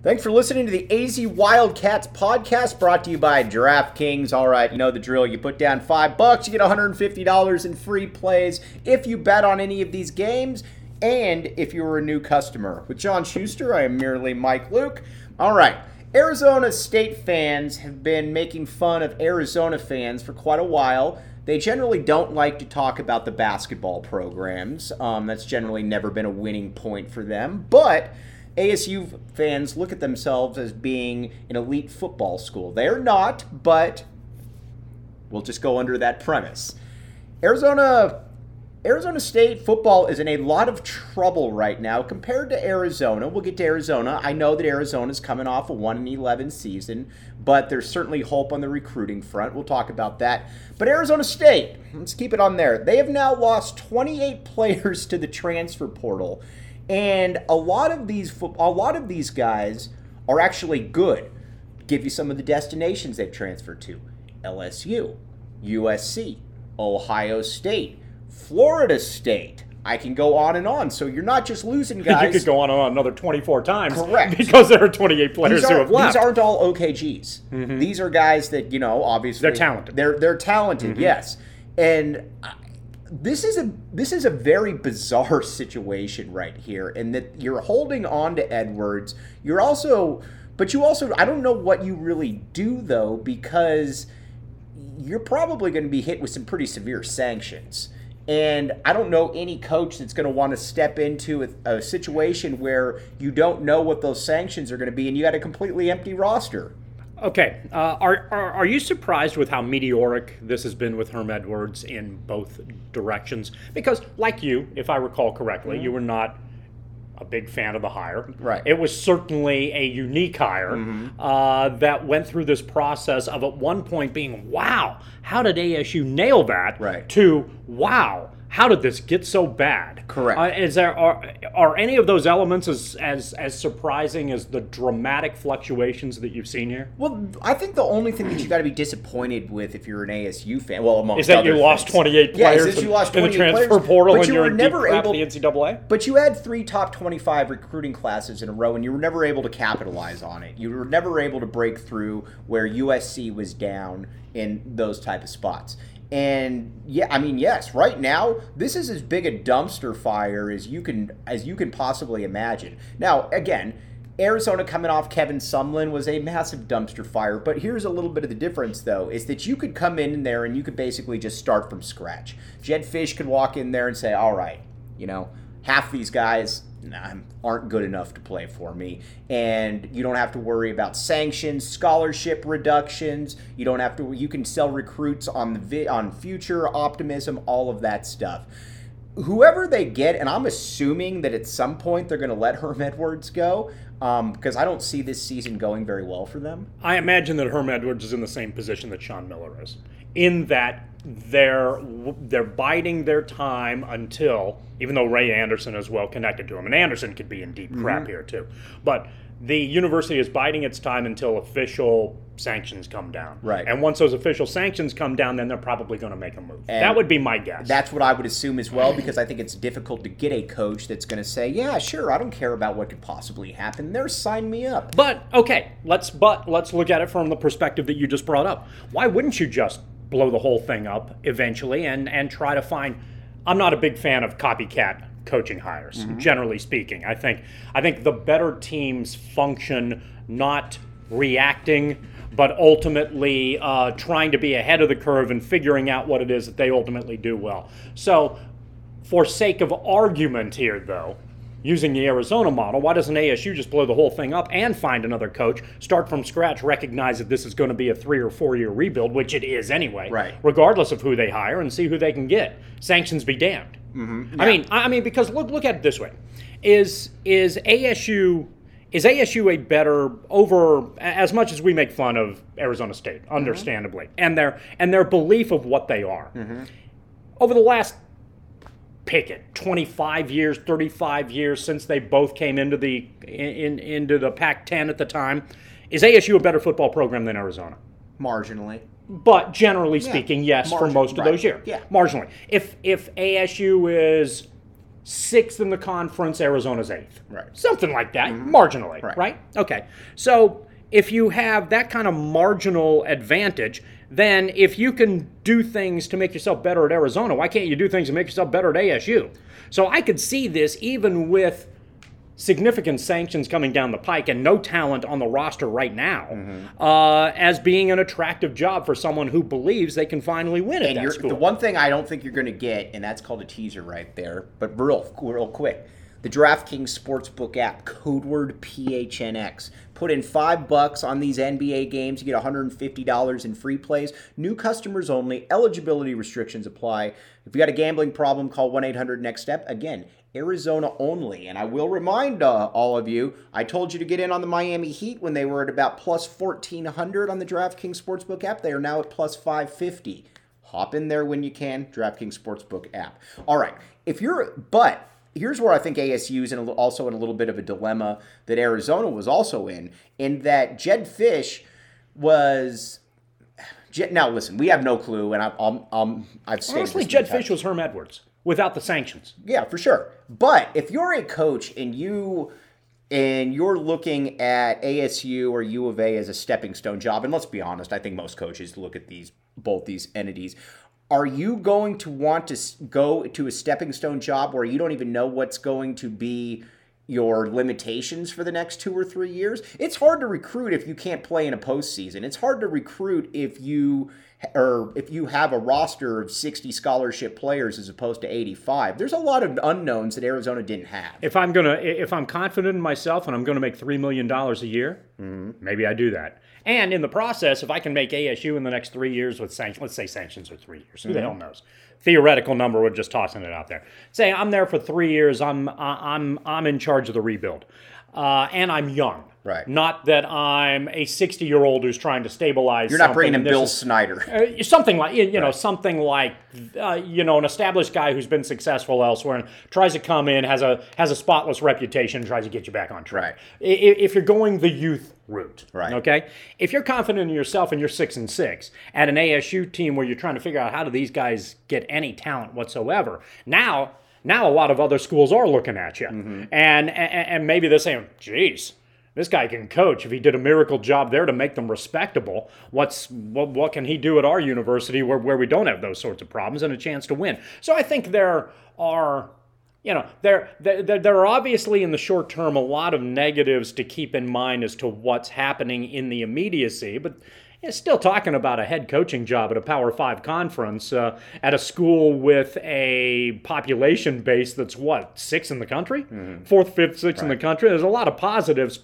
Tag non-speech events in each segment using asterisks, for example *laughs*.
Thanks for listening to the AZ Wildcats podcast brought to you by DraftKings. All right, you know the drill. You put down five bucks, you get $150 in free plays if you bet on any of these games, and if you're a new customer. With John Schuster, I am merely Mike Luke. All right, Arizona State fans have been making fun of Arizona fans for quite a while. They generally don't like to talk about the basketball programs. Um, that's generally never been a winning point for them, but ASU fans look at themselves as being an elite football school. They're not, but we'll just go under that premise. Arizona Arizona State football is in a lot of trouble right now compared to Arizona. We'll get to Arizona. I know that Arizona's coming off a 1 11 season, but there's certainly hope on the recruiting front. We'll talk about that. But Arizona State, let's keep it on there. They have now lost 28 *laughs* players to the transfer portal. And a lot of these a lot of these guys are actually good. Give you some of the destinations they've transferred to. LSU, USC, Ohio State, Florida State. I can go on and on. So you're not just losing *laughs* guys. you could go on and on another 24 times. Correct. *laughs* Because there are 28 players who have left. These aren't all OKGs. Mm-hmm. These are guys that you know, obviously they're talented. They're they're talented, mm-hmm. yes. And this is a this is a very bizarre *laughs* situation right here, and that you're holding on to Edwards. You're also, but you also, I don't know what you really do though, because you're probably going to be hit with some pretty severe sanctions. And I don't know any coach that's going to want to step into a, a situation where you don't know what those sanctions are going to be, and you got a completely empty roster. Okay, uh, are, are, are you surprised with how meteoric this has been with Herm Edwards in both directions? Because, like you, if I recall correctly, mm-hmm. you were not a big fan of the hire. Right. It was certainly a unique hire mm-hmm. uh, that went through this process of at one point being, "Wow, how did ASU nail that?" Right. To, "Wow." How did this get so bad? Correct. Uh, is there are, are any of those elements as, as as surprising as the dramatic fluctuations that you've seen here? Well, I think the only thing that you got to be disappointed with if you're an ASU fan, well, among is that you lost things. 28 players yeah, in, you lost 28 players in the transfer players, portal and you you're were never able the NCAA. But you had three top 25 recruiting classes in a row, and you were never able to capitalize on it. You were never able to break through where USC was down in those type of spots. And yeah, I mean, yes, right now this is as big a dumpster fire as you can as you can possibly imagine. Now, again, Arizona coming off Kevin Sumlin was a massive dumpster fire, but here's a little bit of the difference though, is that you could come in there and you could basically just start from scratch. Jedd Fisch could walk in there and say, "All right, you know, half these guys aren't good enough to play for me. And you don't have to worry about sanctions, scholarship reductions. You don't have to. You can sell recruits on the on future optimism, all of that stuff. Whoever they get, and I'm assuming that at some point they're going to let Herm Edwards go because um, I don't see this season going very well for them. I imagine that Herm Edwards is in the same position that Sean Miller is, in that they're they're biding their time until even though Ray Anderson is well connected to him, and Anderson could be in deep crap mm-hmm. here too, but the university is biding its time until official sanctions come down. Right. And once those official sanctions come down, then they're probably going to make a move. And that would be my guess. That's what I would assume as well, because I think it's difficult to get a coach that's going to say, "Yeah, sure, I don't care about what could possibly happen. There, sign me up." But okay, let's but let's look at it from the perspective that you just brought up. Why wouldn't you just blow the whole thing up eventually and and try to find? I'm not a big fan of copycat coaching hires. Generally speaking, I think I think the better teams function not reacting, but ultimately uh, trying to be ahead of the curve and figuring out what it is that they ultimately do well. So, for sake of argument here, though, using the Arizona model, why doesn't ASU just blow the whole thing up and find another coach, start from scratch, recognize that this is going to be a three or four year rebuild, which it is anyway, Right. regardless of who they hire, and see who they can get. Sanctions be damned. Mm-hmm. I mean, I I mean, because look look at it this way: is is ASU is ASU a better over as much as we make fun of Arizona State, mm-hmm. understandably, and their and their belief of what they are. Mm-hmm. Over the last pick it 25 years 35 years since they both came into the in, into the Pac-10 at the time is ASU a better football program than Arizona? Marginally. But generally speaking yes for most of right. those years Yeah. marginally if if ASU is sixth in the conference Arizona's eighth Right. Mm-hmm. something like that marginally Right. right okay so if you have that kind of marginal advantage then if you can do things to make yourself better at Arizona why can't you do things to make yourself better at ASU so I could see this even with significant sanctions coming down the pike and no talent on the roster right now Mm-hmm. uh, as being an attractive job for someone who believes they can finally win at And that you're, school. the one thing I don't think you're going to get, and that's called a teaser right there, but real, real quick. The DraftKings Sportsbook app, code word PHNX. Put in five bucks on these NBA games, you get $150 in free plays. New customers only. Eligibility restrictions apply. If you got a gambling problem, call 1 800 Next Step. Again, Arizona only. And I will remind uh, all of you, I told you to get in on the Miami Heat when they were at about plus 1400 on the DraftKings Sportsbook app. They are now at plus 550. Hop in there when you can. DraftKings Sportsbook app. All right. If you're, but here's where I think ASU is in a, also in a little bit of a dilemma that Arizona was also in, in that Jedd Fisch was. Now listen, we have no clue, and I, I'm, I'm, I've Honestly, Jedd. Fisch was Herm Edwards without the sanctions. Yeah, for sure. But if you're a coach and you and you're looking at ASU or U of A as a stepping stone job, and let's be honest, I think most coaches look at these both these entities. Are you going to want to go to a stepping stone job where you don't even know what's going to be your limitations for the next two or three years? It's hard to recruit if you can't play in a postseason. It's hard to recruit if you or if you have a roster of 60 scholarship players as opposed to 85. There's a lot of unknowns that Arizona didn't have. If I'm gonna, if I'm confident in myself and I'm gonna make three million dollars a year, maybe I do that. And in the process, if I can make ASU in the next three years with sanctions, let's say sanctions are three years. Who the hell knows? Theoretical number, we're just tossing it out there. Say I'm there for three years. I'm I'm I'm in charge of the rebuild, uh, and I'm young. Right. Not that I'm a 60 year old who's trying to stabilize. You're not bringing in something, and this Bill is- Snyder. uh, something like you you know something like uh, you know an established guy who's been successful elsewhere and tries to come in has a has a spotless reputation tries to get you back on track. Right. If you're going the youth route, Right. Okay. If you're confident in yourself and you're six and six at an ASU team where you're trying to figure out how do these guys get any talent whatsoever, now now a lot of other schools are looking at you Mm-hmm. and, and and maybe they're saying, "Geez." This guy can coach. If he did a miracle job there to make them respectable, what's what, what can he do at our university where, where we don't have those sorts of problems and a chance to win? So I think there are, you know, there there, there are obviously in the short term a lot of negatives to keep in mind as to what's happening in the immediacy, but still talking about a head coaching job at a Power Five conference uh, at a school with a population base that's what six in the country, fourth, fifth, sixth in the country. There's a lot of positives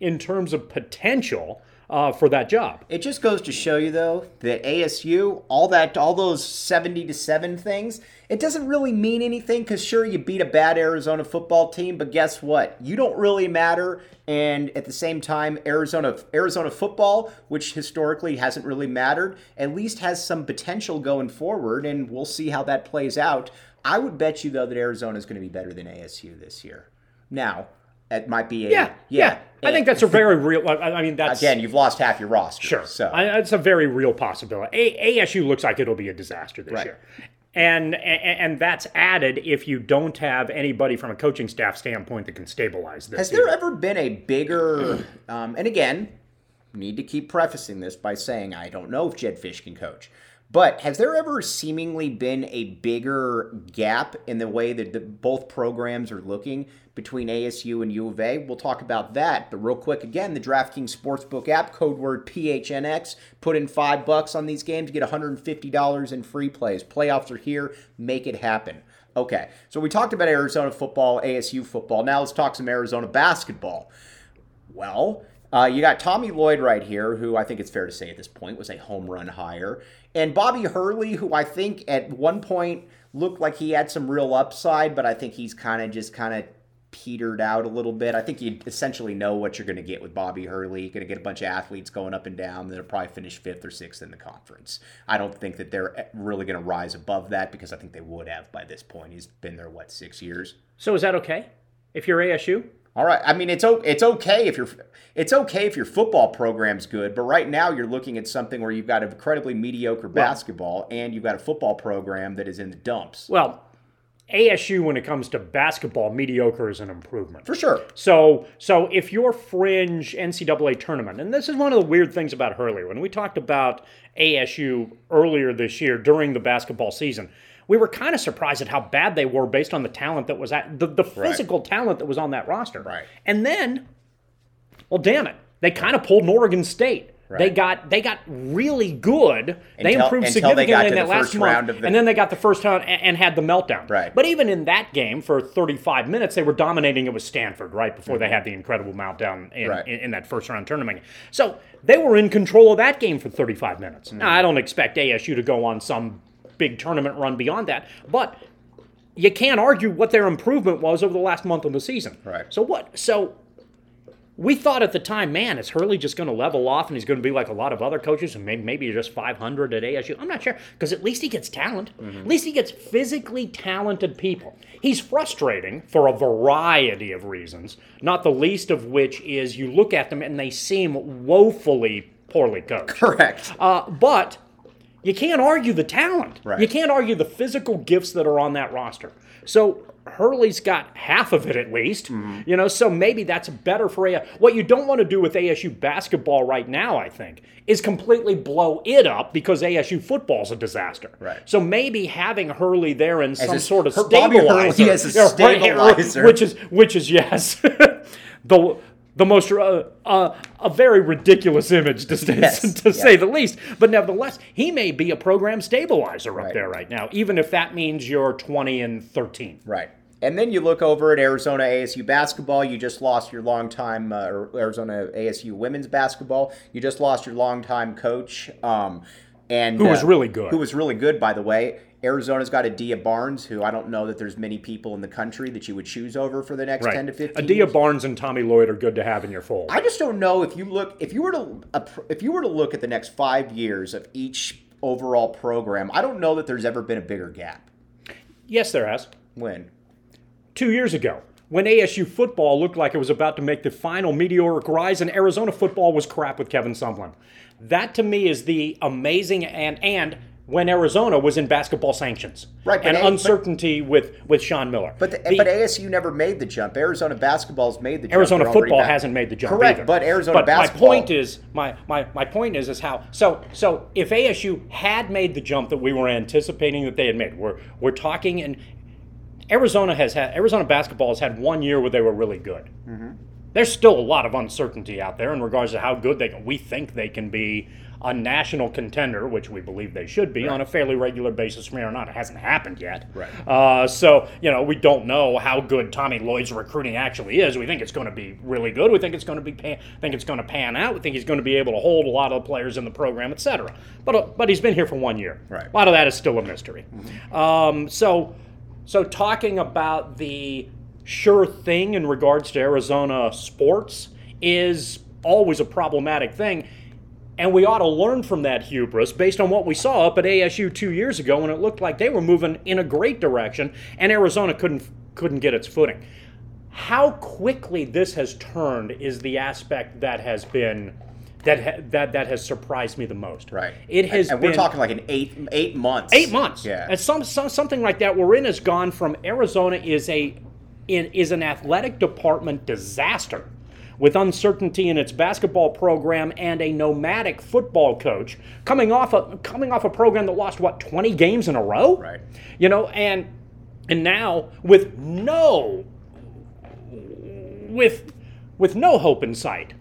in terms of potential uh, for that job. It just goes to show you though that ASU, all that all those 70 to 7 things, it doesn't really mean anything cuz sure you beat a bad Arizona football team, but guess what? You don't really matter and at the same time Arizona Arizona football, which historically hasn't really mattered, at least has some potential going forward and we'll see how that plays out. I would bet you though that Arizona is going to be better than ASU this year. Now, it might be a Yeah, yeah. I think that's a very real. I mean, that's again, you've lost half your roster. Sure. So I, it's a very real possibility. A, ASU looks like it'll be a disaster this Right. year. And, and and that's added if you don't have anybody from a coaching staff standpoint that can stabilize this. Has there ever been a bigger, um, and again, need to keep prefacing this by saying I don't know if Jedd Fisch can coach, But has there ever seemingly been a bigger gap in the way that the, both programs are looking between ASU and U of A? We'll talk about that. But real quick, again, the DraftKings Sportsbook app, code word PHNX. Put in five bucks on these games, get $150 in free plays. Playoffs are here. Make it happen. Okay, so we talked about Arizona football, ASU football. Now let's talk some Arizona basketball. Well, uh, you got Tommy Lloyd right here, who I think it's fair to say at this point was a home run hire, and Bobby Hurley, who I think at one point looked like he had some real upside, but I think he's kind of just kind of petered out a little bit. I think you essentially know what you're going to get with Bobby Hurley. You're going to get a bunch of athletes going up and down. that'll probably finish fifth or sixth in the conference. I don't think that they're really going to rise above that because I think they would have by this point. He's been there what six years. So is that okay if you're ASU? All right. I mean, it's it's okay if your it's okay if your football program's good, but right now you're looking at something where you've got an incredibly mediocre basketball and you've got a football program that is in the dumps. Well, ASU when it comes to basketball, mediocre is an improvement. For sure. So, so if your fringe NCAA tournament, and this is one of the weird things about Hurley, when we talked about ASU earlier this year during the basketball season, we were kind of surprised at how bad they were based on the talent that was at the, the physical right. talent that was on that roster. Right. And then, well, damn it, they kind of pulled an Oregon State. Right. They got they got really good. Until, they improved significantly in that last month, the... and then they got the first round and, and, had the meltdown. Right. But even in that game, for 35 minutes, they were dominating it was Stanford right before mm-hmm. they had the incredible meltdown in, right. in, in, that first round tournament. So they were in control of that game for 35 minutes. Mm-hmm. Now I don't expect ASU to go on some big tournament run beyond that, but you can't argue what their improvement was over the last month of the season. Right. So what? So we thought at the time, man, is Hurley just going to level off and he's going to be like a lot of other coaches and maybe, maybe just 500 at ASU? I'm not sure because at least he gets talent. Mm-hmm. At least he gets physically talented people. He's frustrating for a variety of reasons, not the least of which is you look at them and they seem woefully poorly coached. Correct. Uh, but you can't argue the talent. Right. You can't argue the physical gifts that are on that roster. So Hurley's got half of it at least, mm-hmm. you know. So maybe that's better for a. What you don't want to do with ASU basketball right now, I think, is completely blow it up because ASU football's a disaster. Right. So maybe having Hurley there in as some a, sort of stabilizer, Hurley as a stabilizer, which is which is yes, *laughs* the the most uh, uh, a very ridiculous image to, say, yes, *laughs* to yes. say the least. But nevertheless, he may be a program stabilizer right. up there right now, even if that means you're 20 and 13. Right. And then you look over at Arizona ASU basketball. You just lost your longtime uh, Arizona ASU women's basketball. You just lost your longtime coach, um, and who was uh, really good. Who was really good, by the way. Arizona's got Adia Barnes, who I don't know that there's many people in the country that you would choose over for the next right. 10 to 15 Adia years. Barnes and Tommy Lloyd are good to have in your fold. I just don't know if you look if you were to if you were to look at the next 5 years of each overall program, I don't know that there's ever been a bigger gap. Yes, there has. When? 2 years ago when ASU football looked like it was about to make the final meteoric rise and Arizona football was crap with Kevin Sumlin. That to me is the amazing and and when Arizona was in basketball sanctions. Right, and A- uncertainty but, with, with Sean Miller. But the, the, but ASU never made the jump. Arizona basketball's made the jump. Arizona football hasn't made the jump. Correct, either. but Arizona but basketball. my point is my, my, my point is is how so so if ASU had made the jump that we were anticipating that they had made, we're we're talking and Arizona has had Arizona basketball has had one year where they were really good. Mm-hmm. There's still a lot of uncertainty out there in regards to how good they can, we think they can be a national contender, which we believe they should be, right. on a fairly regular basis from here on out. It hasn't happened yet. Right. Uh, so, you know, we don't know how good Tommy Lloyd's recruiting actually is. We think it's going to be really good. We think it's going to be pan, think it's going to pan out. We think he's going to be able to hold a lot of the players in the program, etc. But uh, but he's been here for one year. Right. A lot of that is still a mystery. Mm-hmm. Um, so so talking about the sure thing in regards to Arizona sports is always a problematic thing. And we ought to learn from that hubris based on what we saw up at ASU two years ago when it looked like they were moving in a great direction and Arizona couldn't couldn't get its footing. How quickly this has turned is the aspect that has been that ha- that that has surprised me the most. Right. It has. And, and been, we're talking like an eight eight months. Eight months. Yeah. And some, some something like that. We're in has gone from Arizona is a in, is an athletic department disaster with uncertainty in its basketball program and a nomadic football coach coming off a coming off a program that lost what 20 games in a row Right. you know and and now with no with with no hope in sight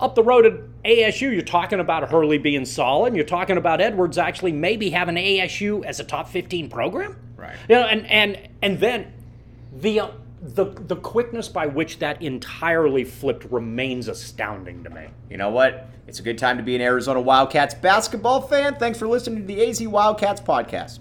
up the road at ASU, you're talking about Hurley being solid. And you're talking about Edwards actually maybe having ASU as a top 15 program. Right. You know, and and and then the the the quickness by which that entirely flipped remains astounding to me. You know what? It's a good time to be an Arizona Wildcats basketball fan. Thanks for listening to the AZ Wildcats podcast.